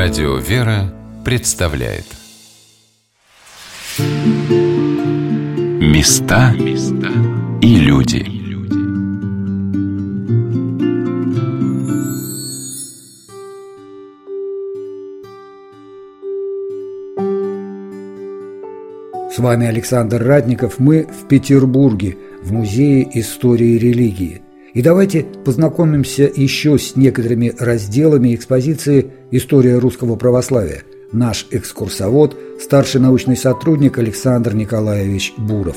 Радио «Вера» представляет. Места и люди. С вами Александр Радников. Мы в Петербурге, в Музее истории религии – и давайте познакомимся еще с некоторыми разделами экспозиции «История русского православия». Наш экскурсовод – старший научный сотрудник Александр Николаевич Буров.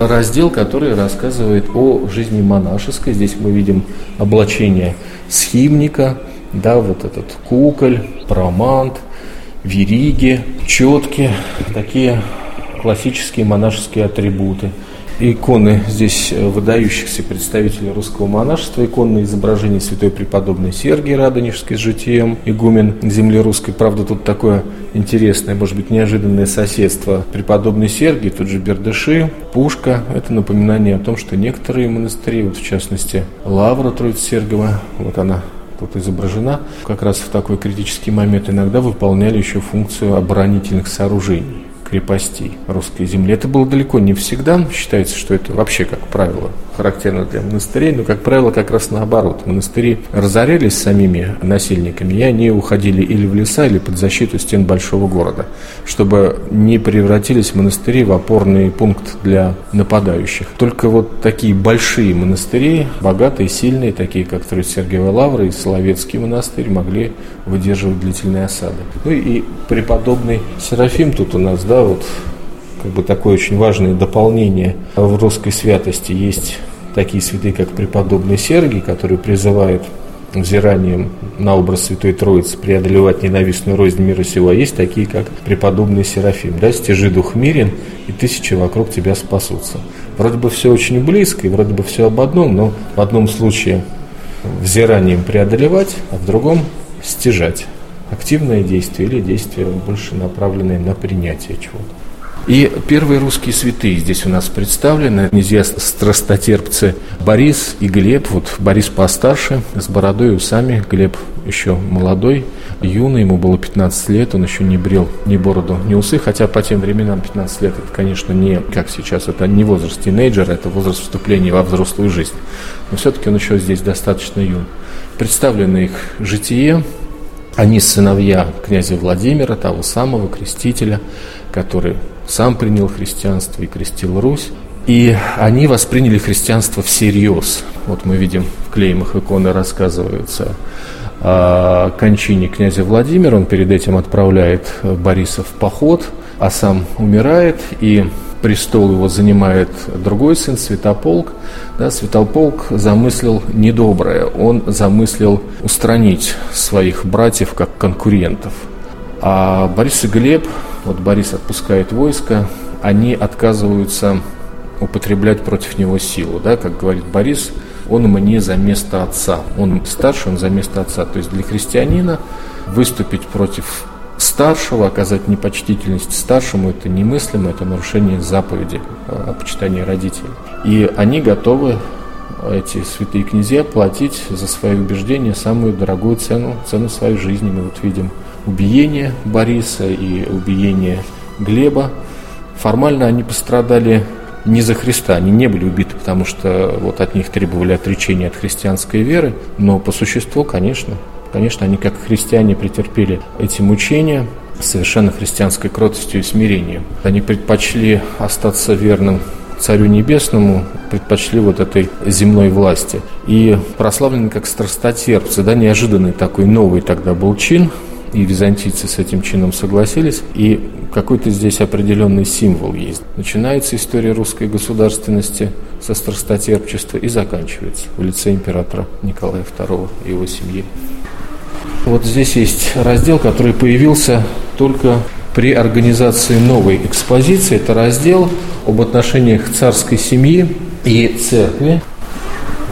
Раздел, который рассказывает о жизни монашеской. Здесь мы видим облачение схимника, да, вот этот куколь, промант, вериги, четки, такие классические монашеские атрибуты – иконы здесь э, выдающихся представителей русского монашества, иконное изображение святой преподобной Сергии Радонежской с житием, игумен земли русской. Правда, тут такое интересное, может быть, неожиданное соседство преподобной Сергии, тут же Бердыши, Пушка. Это напоминание о том, что некоторые монастыри, вот в частности Лавра Троиц-Сергова, вот она тут изображена, как раз в такой критический момент иногда выполняли еще функцию оборонительных сооружений крепостей русской земли. Это было далеко не всегда. Считается, что это вообще, как правило, характерно для монастырей, но, как правило, как раз наоборот. Монастыри разорялись самими насильниками, и они уходили или в леса, или под защиту стен большого города, чтобы не превратились монастыри в опорный пункт для нападающих. Только вот такие большие монастыри, богатые, сильные, такие как Троиц-Сергиева Лавра и Соловецкий монастырь, могли выдерживать длительные осады. Ну и преподобный Серафим тут у нас, да, вот как бы такое очень важное дополнение в русской святости. Есть такие святые, как преподобный Сергий, который призывает взиранием на образ Святой Троицы преодолевать ненавистную рознь мира сего, а есть такие, как преподобный Серафим. Да, стяжи дух мирен, и тысячи вокруг тебя спасутся. Вроде бы все очень близко, и вроде бы все об одном, но в одном случае взиранием преодолевать, а в другом стяжать активное действие или действие больше направленное на принятие чего-то. И первые русские святые здесь у нас представлены. Князья страстотерпцы Борис и Глеб. Вот Борис постарше, с бородой и усами. Глеб еще молодой, юный, ему было 15 лет, он еще не брил ни бороду, ни усы, хотя по тем временам 15 лет это, конечно, не как сейчас, это не возраст тинейджера, это возраст вступления во взрослую жизнь. Но все-таки он еще здесь достаточно юн. Представлено их житие, они сыновья князя Владимира, того самого крестителя, который сам принял христианство и крестил Русь. И они восприняли христианство всерьез. Вот мы видим, в клеймах иконы рассказывается о кончине князя Владимира. Он перед этим отправляет Бориса в поход, а сам умирает. И престол его занимает другой сын, Святополк. Да, Святополк замыслил недоброе, он замыслил устранить своих братьев как конкурентов. А Борис и Глеб, вот Борис отпускает войско, они отказываются употреблять против него силу. Да, как говорит Борис, он мне за место отца. Он старше, он за место отца. То есть для христианина выступить против старшего, оказать непочтительность старшему, это немыслимо, это нарушение заповеди о почитании родителей. И они готовы, эти святые князья, платить за свои убеждения самую дорогую цену, цену своей жизни. Мы вот видим убиение Бориса и убиение Глеба. Формально они пострадали не за Христа, они не были убиты, потому что вот от них требовали отречения от христианской веры, но по существу, конечно, Конечно, они как христиане претерпели эти мучения совершенно христианской кротостью и смирением. Они предпочли остаться верным Царю Небесному, предпочли вот этой земной власти. И прославлены как страстотерпцы, да, неожиданный такой новый тогда был чин, и византийцы с этим чином согласились, и какой-то здесь определенный символ есть. Начинается история русской государственности со страстотерпчества и заканчивается в лице императора Николая II и его семьи. Вот здесь есть раздел, который появился только при организации новой экспозиции. Это раздел об отношениях царской семьи и церкви.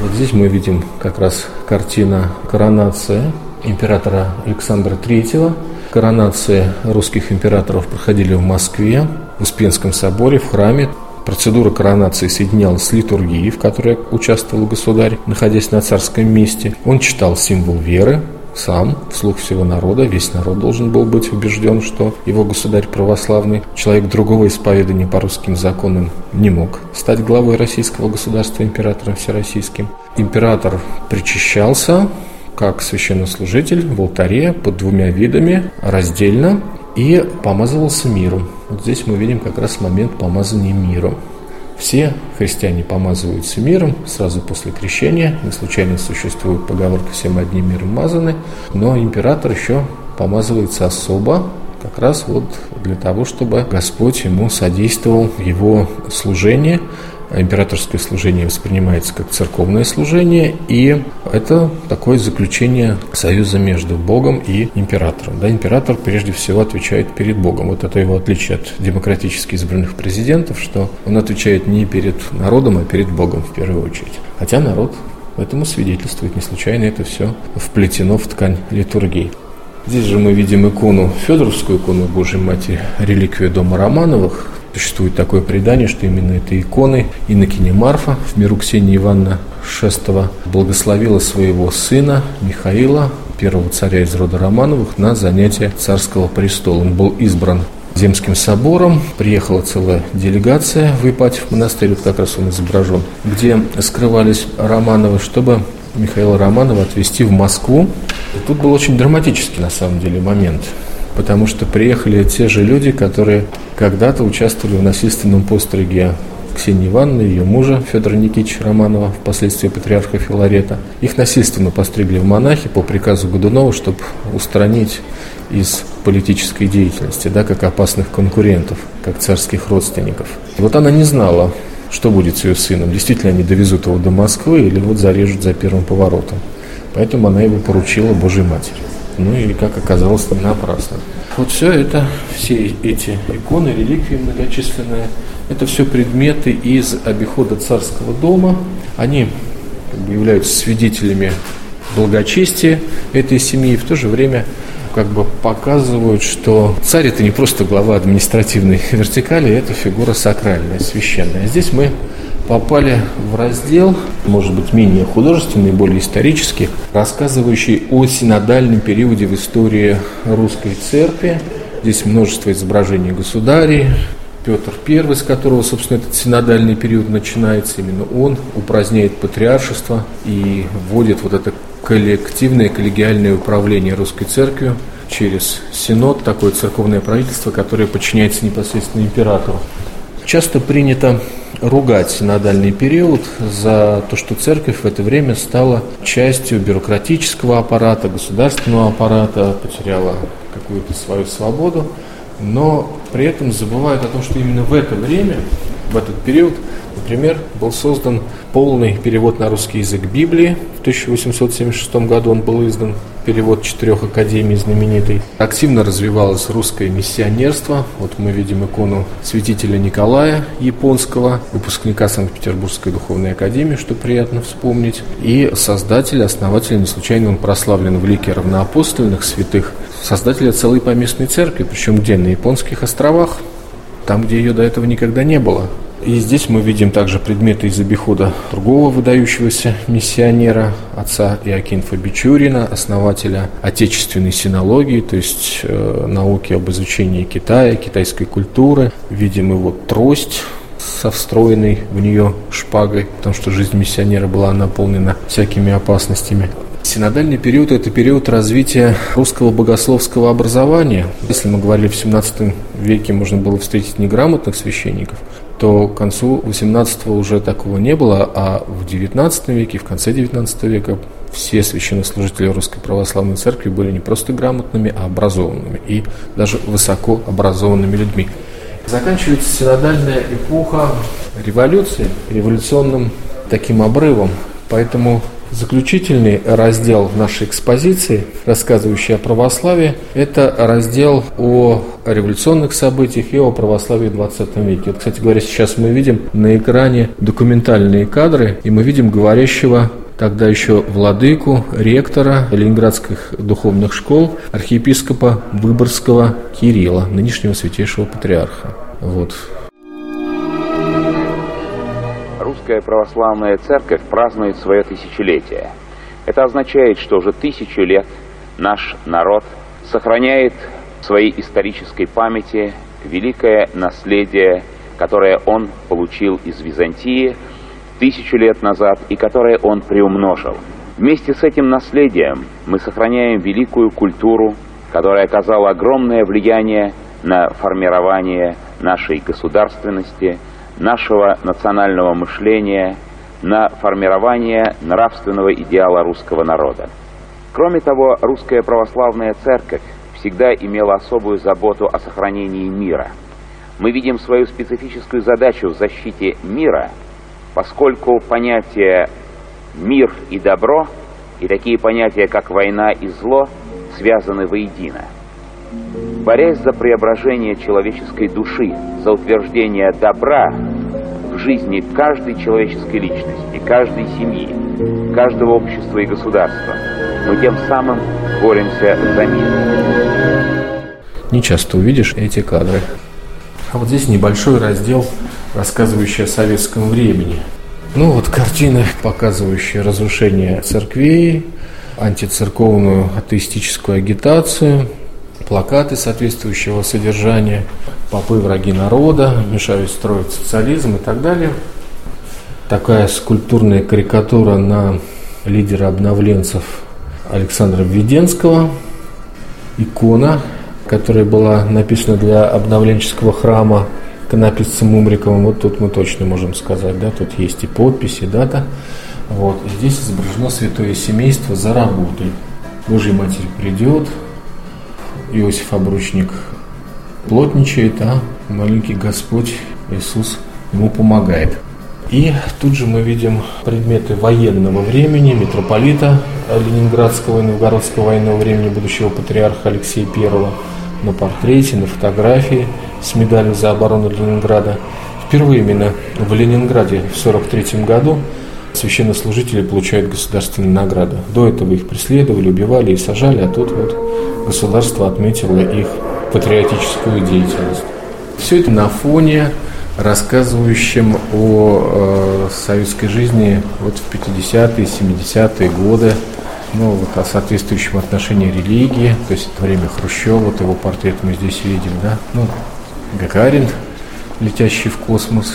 Вот здесь мы видим как раз картина коронация императора Александра III. Коронации русских императоров проходили в Москве, в Успенском соборе, в храме. Процедура коронации соединялась с литургией, в которой участвовал государь, находясь на царском месте. Он читал символ веры, сам, вслух всего народа, весь народ должен был быть убежден, что его государь православный, человек другого исповедания по русским законам не мог стать главой российского государства, императором всероссийским. Император причащался, как священнослужитель в алтаре под двумя видами, раздельно, и помазывался миром. Вот здесь мы видим как раз момент помазания миром. Все христиане помазываются миром сразу после крещения. Не случайно существует поговорка «всем одним миром мазаны». Но император еще помазывается особо, как раз вот для того, чтобы Господь ему содействовал его служении, императорское служение воспринимается как церковное служение, и это такое заключение союза между Богом и императором. Да, император прежде всего отвечает перед Богом. Вот это его отличие от демократически избранных президентов, что он отвечает не перед народом, а перед Богом в первую очередь. Хотя народ этому свидетельствует. Не случайно это все вплетено в ткань литургии. Здесь же мы видим икону, Федоровскую икону Божьей Матери, реликвию дома Романовых, Существует такое предание, что именно этой иконой инокиня Марфа в миру Ксении Ивановна Шестого благословила своего сына Михаила, первого царя из рода Романовых, на занятие царского престола. Он был избран Земским собором, приехала целая делегация в Ипатьев монастырь, вот как раз он изображен, где скрывались Романовы, чтобы Михаила Романова отвезти в Москву. И тут был очень драматический, на самом деле, момент потому что приехали те же люди, которые когда-то участвовали в насильственном постриге Ксении Ивановны, ее мужа Федора Никитича Романова, впоследствии патриарха Филарета. Их насильственно постригли в монахи по приказу Годунова, чтобы устранить из политической деятельности, да, как опасных конкурентов, как царских родственников. Вот она не знала, что будет с ее сыном. Действительно, они довезут его до Москвы или вот зарежут за первым поворотом. Поэтому она его поручила Божьей Матери. Ну и, как оказалось, не напрасно. Вот все это, все эти иконы, реликвии многочисленные, это все предметы из обихода царского дома. Они как бы, являются свидетелями благочестия этой семьи и в то же время как бы показывают, что царь это не просто глава административной вертикали, это фигура сакральная, священная. Здесь мы попали в раздел, может быть, менее художественный, более исторический, рассказывающий о синодальном периоде в истории русской церкви. Здесь множество изображений государей, Петр I, с которого, собственно, этот синодальный период начинается, именно он упраздняет патриаршество и вводит вот это коллективное, коллегиальное управление русской церковью через синод, такое церковное правительство, которое подчиняется непосредственно императору. Часто принято ругать синодальный период за то, что церковь в это время стала частью бюрократического аппарата, государственного аппарата, потеряла какую-то свою свободу, но при этом забывают о том, что именно в это время, в этот период, например, был создан полный перевод на русский язык Библии. В 1876 году он был издан перевод четырех академий знаменитый. Активно развивалось русское миссионерство. Вот мы видим икону святителя Николая Японского, выпускника Санкт-Петербургской духовной академии, что приятно вспомнить. И создатель, основатель, не случайно он прославлен в лике равноапостольных святых, создателя целой поместной церкви, причем где? На японских островах, там, где ее до этого никогда не было. И здесь мы видим также предметы из обихода другого выдающегося миссионера, отца Иокинфа Бичурина, основателя отечественной синологии, то есть э, науки об изучении Китая, китайской культуры. Видим его трость со встроенной в нее шпагой, потому что жизнь миссионера была наполнена всякими опасностями. Синодальный период – это период развития русского богословского образования. Если мы говорили в 17 веке можно было встретить неграмотных священников, то к концу XVIII уже такого не было, а в XIX веке, в конце XIX века все священнослужители Русской Православной Церкви были не просто грамотными, а образованными и даже высоко образованными людьми. Заканчивается синодальная эпоха революции, революционным таким обрывом, поэтому Заключительный раздел нашей экспозиции, рассказывающий о православии, это раздел о революционных событиях и о православии в 20 веке. Вот, кстати говоря, сейчас мы видим на экране документальные кадры, и мы видим говорящего тогда еще владыку, ректора Ленинградских духовных школ, архиепископа Выборгского Кирилла, нынешнего святейшего патриарха. Вот. Русская Православная Церковь празднует свое тысячелетие. Это означает, что уже тысячу лет наш народ сохраняет в своей исторической памяти великое наследие, которое он получил из Византии тысячу лет назад и которое он приумножил. Вместе с этим наследием мы сохраняем великую культуру, которая оказала огромное влияние на формирование нашей государственности, нашего национального мышления, на формирование нравственного идеала русского народа. Кроме того, русская православная церковь всегда имела особую заботу о сохранении мира. Мы видим свою специфическую задачу в защите мира, поскольку понятия «мир» и «добро» и такие понятия, как «война» и «зло» связаны воедино. Борясь за преображение человеческой души, за утверждение добра жизни каждой человеческой личности, каждой семьи, каждого общества и государства, мы тем самым боремся за мир. Не часто увидишь эти кадры. А вот здесь небольшой раздел, рассказывающий о советском времени. Ну вот картины, показывающие разрушение церквей, антицерковную атеистическую агитацию, плакаты соответствующего содержания, попы враги народа, мешают строить социализм и так далее. Такая скульптурная карикатура на лидера обновленцев Александра Введенского, икона, которая была написана для обновленческого храма иконописцем Мумриковым. Вот тут мы точно можем сказать, да, тут есть и подпись, и дата. Вот. И здесь изображено святое семейство за работой. Божья Матерь придет, Иосиф Обручник плотничает, а маленький Господь Иисус ему помогает. И тут же мы видим предметы военного времени, митрополита Ленинградского и Новгородского военного времени, будущего патриарха Алексея I, на портрете, на фотографии с медалью за оборону Ленинграда. Впервые именно в Ленинграде в 1943 году священнослужители получают государственные награды. До этого их преследовали, убивали и сажали, а тут вот государство отметило их патриотическую деятельность. Все это на фоне рассказывающем о э, советской жизни вот в 50-е, 70-е годы, ну, вот о соответствующем отношении религии, то есть это время Хрущева, вот его портрет мы здесь видим, да, ну, Гагарин, летящий в космос.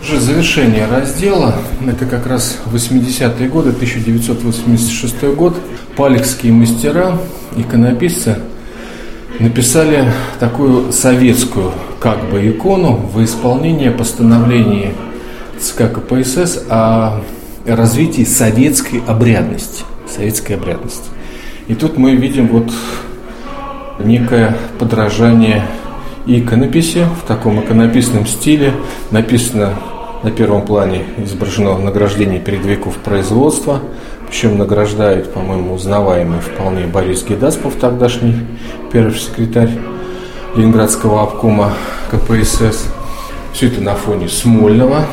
Уже завершение раздела, это как раз 80-е годы, 1986 год, палехские мастера, иконописцы написали такую советскую как бы икону в исполнении постановления ЦК КПСС о развитии советской обрядности. Советской обрядности. И тут мы видим вот некое подражание иконописи в таком иконописном стиле. Написано на первом плане изображено награждение передовиков производства, причем награждает, по-моему, узнаваемый вполне Борис Гедаспов, тогдашний первый секретарь Ленинградского обкома КПСС. Все это на фоне Смольного,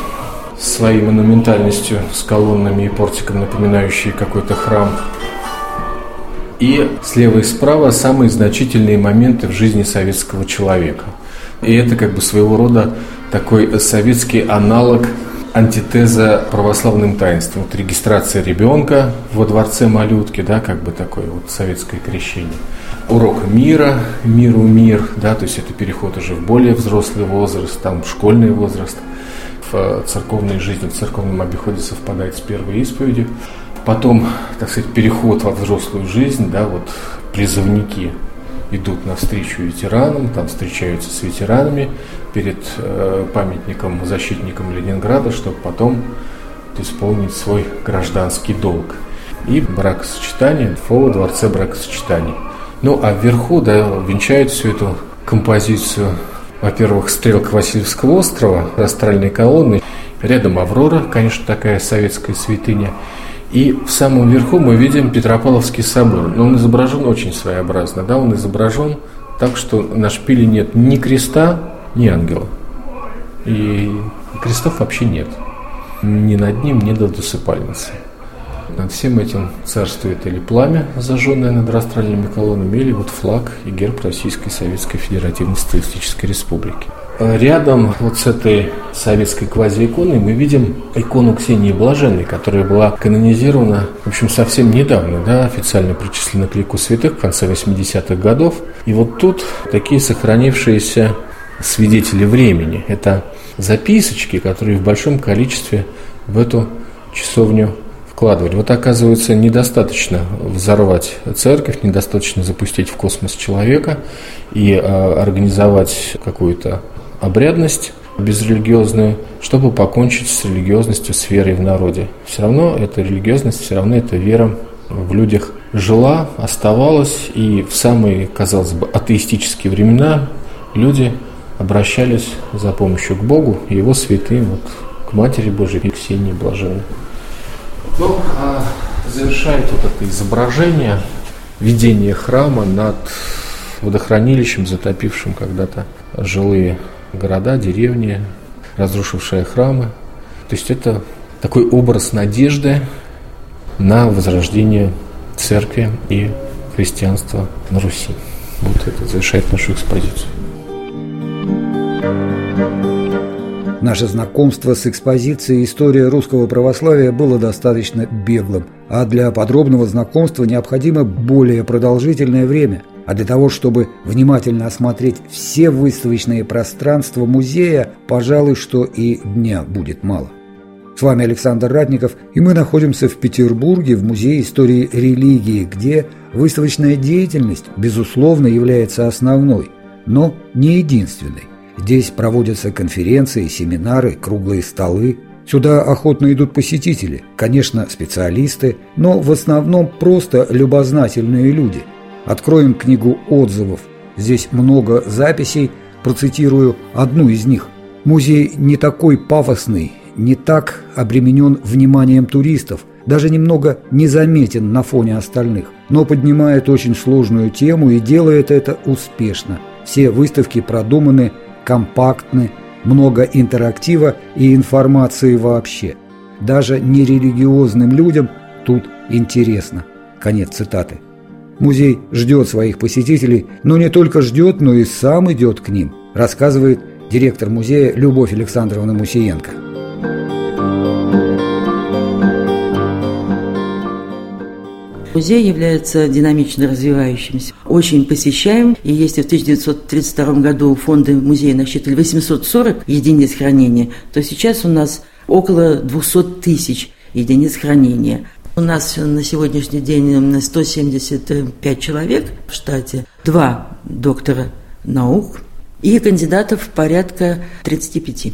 своей монументальностью, с колоннами и портиком, напоминающие какой-то храм. И слева и справа самые значительные моменты в жизни советского человека. И это как бы своего рода такой советский аналог антитеза православным таинствам. Вот регистрация ребенка во дворце малютки, да, как бы такое вот советское крещение урок мира, миру мир, да, то есть это переход уже в более взрослый возраст, там школьный возраст, в церковной жизни, в церковном обиходе совпадает с первой исповедью. Потом, так сказать, переход во взрослую жизнь, да, вот призывники идут навстречу ветеранам, там встречаются с ветеранами перед э, памятником защитникам Ленинграда, чтобы потом исполнить свой гражданский долг. И бракосочетание в дворце бракосочетаний. Ну, а вверху, да, венчает всю эту композицию, во-первых, стрелка Васильевского острова, астральной колонны, рядом Аврора, конечно, такая советская святыня, и в самом верху мы видим Петропавловский собор. Но он изображен очень своеобразно. Да? Он изображен так, что на шпиле нет ни креста, ни ангела. И крестов вообще нет. Ни над ним, ни над усыпальницей. Над всем этим царствует или пламя, зажженное над растральными колоннами, или вот флаг и герб Российской Советской Федеративной Социалистической Республики. Рядом вот с этой советской квазииконой мы видим икону Ксении Блаженной, которая была канонизирована, в общем, совсем недавно, да, официально причислена к лику святых в конце 80-х годов. И вот тут такие сохранившиеся свидетели времени. Это записочки, которые в большом количестве в эту часовню вкладывали. Вот оказывается, недостаточно взорвать церковь, недостаточно запустить в космос человека и э, организовать какую-то обрядность безрелигиозную, чтобы покончить с религиозностью, с верой в народе. Все равно эта религиозность, все равно эта вера в людях жила, оставалась, и в самые, казалось бы, атеистические времена люди обращались за помощью к Богу и Его святым, вот, к Матери Божией, к Ксении Блаженной. Ну, а завершает вот это изображение видение храма над водохранилищем, затопившим когда-то жилые города, деревни, разрушившие храмы. То есть это такой образ надежды на возрождение церкви и христианства на Руси. Вот это завершает нашу экспозицию. Наше знакомство с экспозицией «История русского православия» было достаточно беглым, а для подробного знакомства необходимо более продолжительное время. А для того, чтобы внимательно осмотреть все выставочные пространства музея, пожалуй, что и дня будет мало. С вами Александр Ратников, и мы находимся в Петербурге в Музее истории религии, где выставочная деятельность, безусловно, является основной, но не единственной. Здесь проводятся конференции, семинары, круглые столы. Сюда охотно идут посетители, конечно, специалисты, но в основном просто любознательные люди. Откроем книгу отзывов. Здесь много записей, процитирую одну из них. Музей не такой пафосный, не так обременен вниманием туристов, даже немного незаметен на фоне остальных, но поднимает очень сложную тему и делает это успешно. Все выставки продуманы компактны, много интерактива и информации вообще. Даже нерелигиозным людям тут интересно. Конец цитаты. Музей ждет своих посетителей, но не только ждет, но и сам идет к ним, рассказывает директор музея Любовь Александровна Мусиенко. Музей является динамично развивающимся, очень посещаем. И если в 1932 году фонды музея насчитывали 840 единиц хранения, то сейчас у нас около 200 тысяч единиц хранения. У нас на сегодняшний день 175 человек в штате, два доктора наук и кандидатов порядка 35.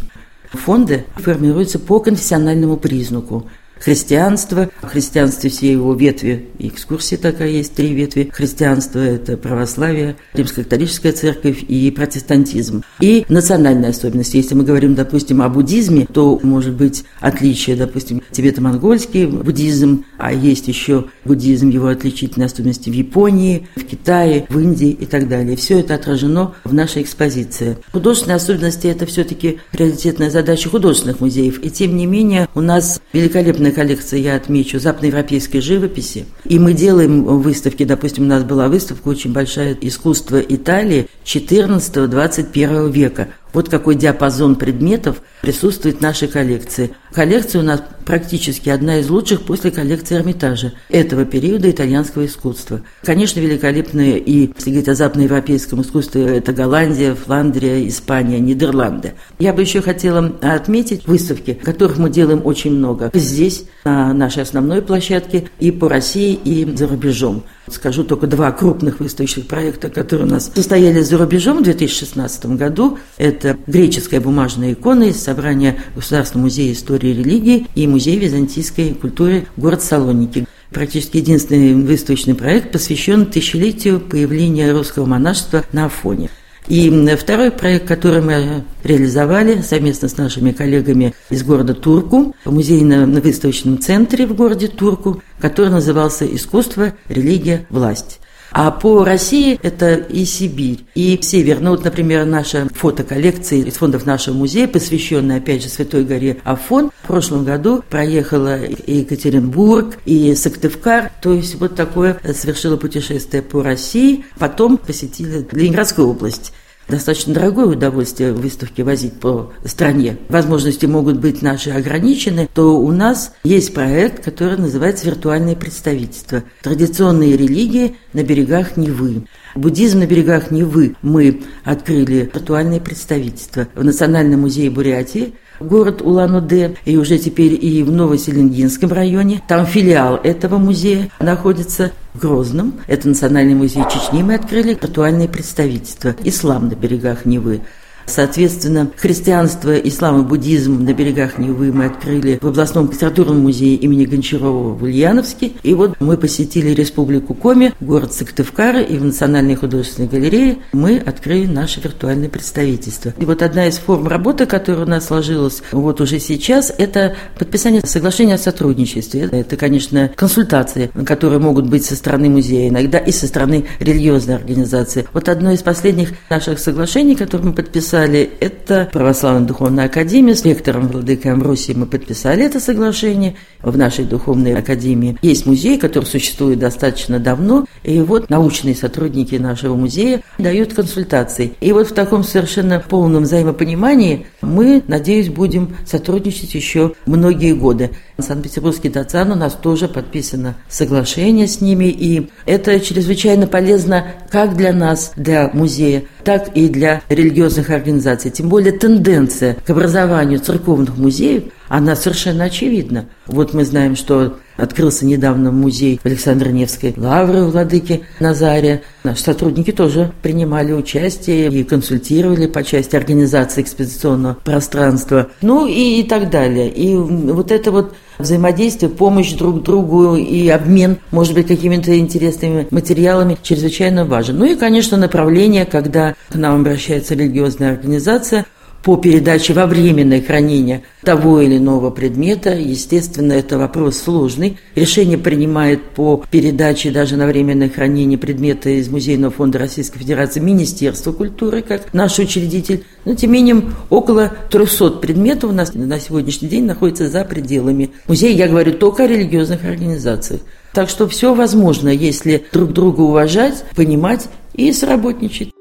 Фонды формируются по конфессиональному признаку христианство. Христианстве все его ветви, экскурсии такая есть, три ветви. Христианство – это православие, римско-католическая церковь и протестантизм. И национальные особенности. Если мы говорим, допустим, о буддизме, то может быть отличие, допустим, тибето-монгольский буддизм, а есть еще буддизм, его отличительные особенности в Японии, в Китае, в Индии и так далее. Все это отражено в нашей экспозиции. Художественные особенности – это все-таки приоритетная задача художественных музеев. И тем не менее у нас великолепная огромная коллекция, я отмечу, западноевропейской живописи. И мы делаем выставки, допустим, у нас была выставка очень большая «Искусство Италии 14-21 века». Вот какой диапазон предметов присутствует в нашей коллекции. Коллекция у нас практически одна из лучших после коллекции Эрмитажа этого периода итальянского искусства. Конечно, великолепные и, если говорить о западноевропейском искусстве, это Голландия, Фландрия, Испания, Нидерланды. Я бы еще хотела отметить выставки, которых мы делаем очень много. Здесь, на нашей основной площадке, и по России, и за рубежом. Скажу только два крупных выставочных проекта, которые у нас состоялись за рубежом в 2016 году. Это греческая бумажная икона из собрания Государственного музея истории и религии и Музей византийской культуры город Салоники. Практически единственный выставочный проект посвящен тысячелетию появления русского монашества на Афоне. И второй проект, который мы реализовали совместно с нашими коллегами из города Турку, в музейно-выставочном центре в городе Турку, который назывался «Искусство, религия, власть». А по России это и Сибирь, и Север. Ну вот, например, наша фотоколлекция из фондов нашего музея, посвященная, опять же, Святой горе Афон, в прошлом году проехала и Екатеринбург, и Сыктывкар. То есть вот такое совершила путешествие по России. Потом посетила Ленинградскую область. Достаточно дорогое удовольствие выставки возить по стране. Возможности могут быть наши ограничены, то у нас есть проект, который называется «Виртуальное представительство». Традиционные религии на берегах Невы. Буддизм на берегах Невы мы открыли виртуальное представительство в Национальном музее Бурятии – город Улан-Удэ, и уже теперь и в Новоселенгинском районе. Там филиал этого музея находится в Грозном. Это Национальный музей Чечни. Мы открыли виртуальное представительство «Ислам на берегах Невы». Соответственно, христианство, ислам и буддизм на берегах Невы мы открыли в областном литературном музее имени Гончарова в Ульяновске. И вот мы посетили Республику Коми, город Сыктывкара, и в Национальной художественной галерее мы открыли наше виртуальное представительство. И вот одна из форм работы, которая у нас сложилась вот уже сейчас, это подписание соглашения о сотрудничестве. Это, конечно, консультации, которые могут быть со стороны музея, иногда и со стороны религиозной организации. Вот одно из последних наших соглашений, которое мы подписали, подписали, это Православная Духовная Академия. С ректором Владыкой Амбросией мы подписали это соглашение. В нашей Духовной Академии есть музей, который существует достаточно давно. И вот научные сотрудники нашего музея дают консультации. И вот в таком совершенно полном взаимопонимании мы, надеюсь, будем сотрудничать еще многие годы. Санкт-Петербургский Дацан у нас тоже подписано соглашение с ними, и это чрезвычайно полезно как для нас, для музея, так и для религиозных организаций. Тем более тенденция к образованию церковных музеев, она совершенно очевидна. Вот мы знаем, что Открылся недавно музей Александра Невской лавры владыки Назария. Наши сотрудники тоже принимали участие и консультировали по части организации экспозиционного пространства. Ну и, и так далее. И вот это вот взаимодействие, помощь друг другу и обмен, может быть, какими-то интересными материалами чрезвычайно важен. Ну и, конечно, направление, когда к нам обращается религиозная организация – по передаче во временное хранение того или иного предмета. Естественно, это вопрос сложный. Решение принимает по передаче даже на временное хранение предмета из Музейного фонда Российской Федерации Министерство культуры, как наш учредитель. Но, тем не менее, около 300 предметов у нас на сегодняшний день находится за пределами музея. Я говорю только о религиозных организациях. Так что все возможно, если друг друга уважать, понимать и сработничать.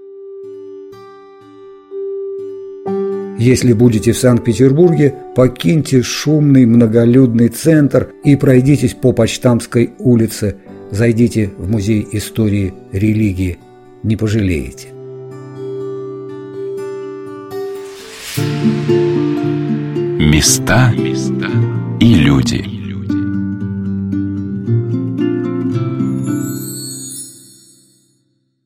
Если будете в Санкт-Петербурге, покиньте шумный многолюдный центр и пройдитесь по Почтамской улице. Зайдите в Музей истории религии. Не пожалеете. Места и люди.